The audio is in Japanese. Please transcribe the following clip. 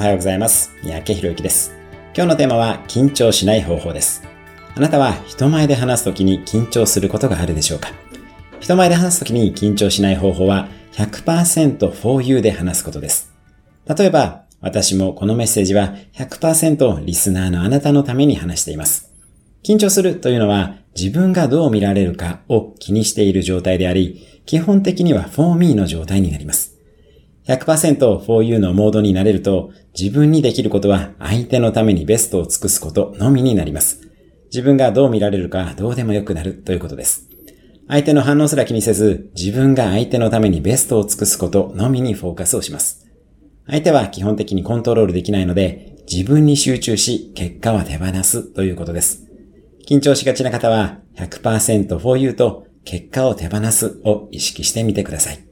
おはようございます。三宅博之です。今日のテーマは緊張しない方法です。あなたは人前で話すときに緊張することがあるでしょうか？人前で話すときに緊張しない方法は100% for you で話すことです。例えば、私もこのメッセージは100%リスナーのあなたのために話しています。緊張するというのは自分がどう見られるかを気にしている状態であり、基本的には for me の状態になります。100% for you のモードになれると、自分にできることは相手のためにベストを尽くすことのみになります。自分がどう見られるかどうでもよくなるということです。相手の反応すら気にせず、自分が相手のためにベストを尽くすことのみにフォーカスをします。相手は基本的にコントロールできないので、自分に集中し、結果は手放すということです。緊張しがちな方は100% for you と結果を手放すを意識してみてください。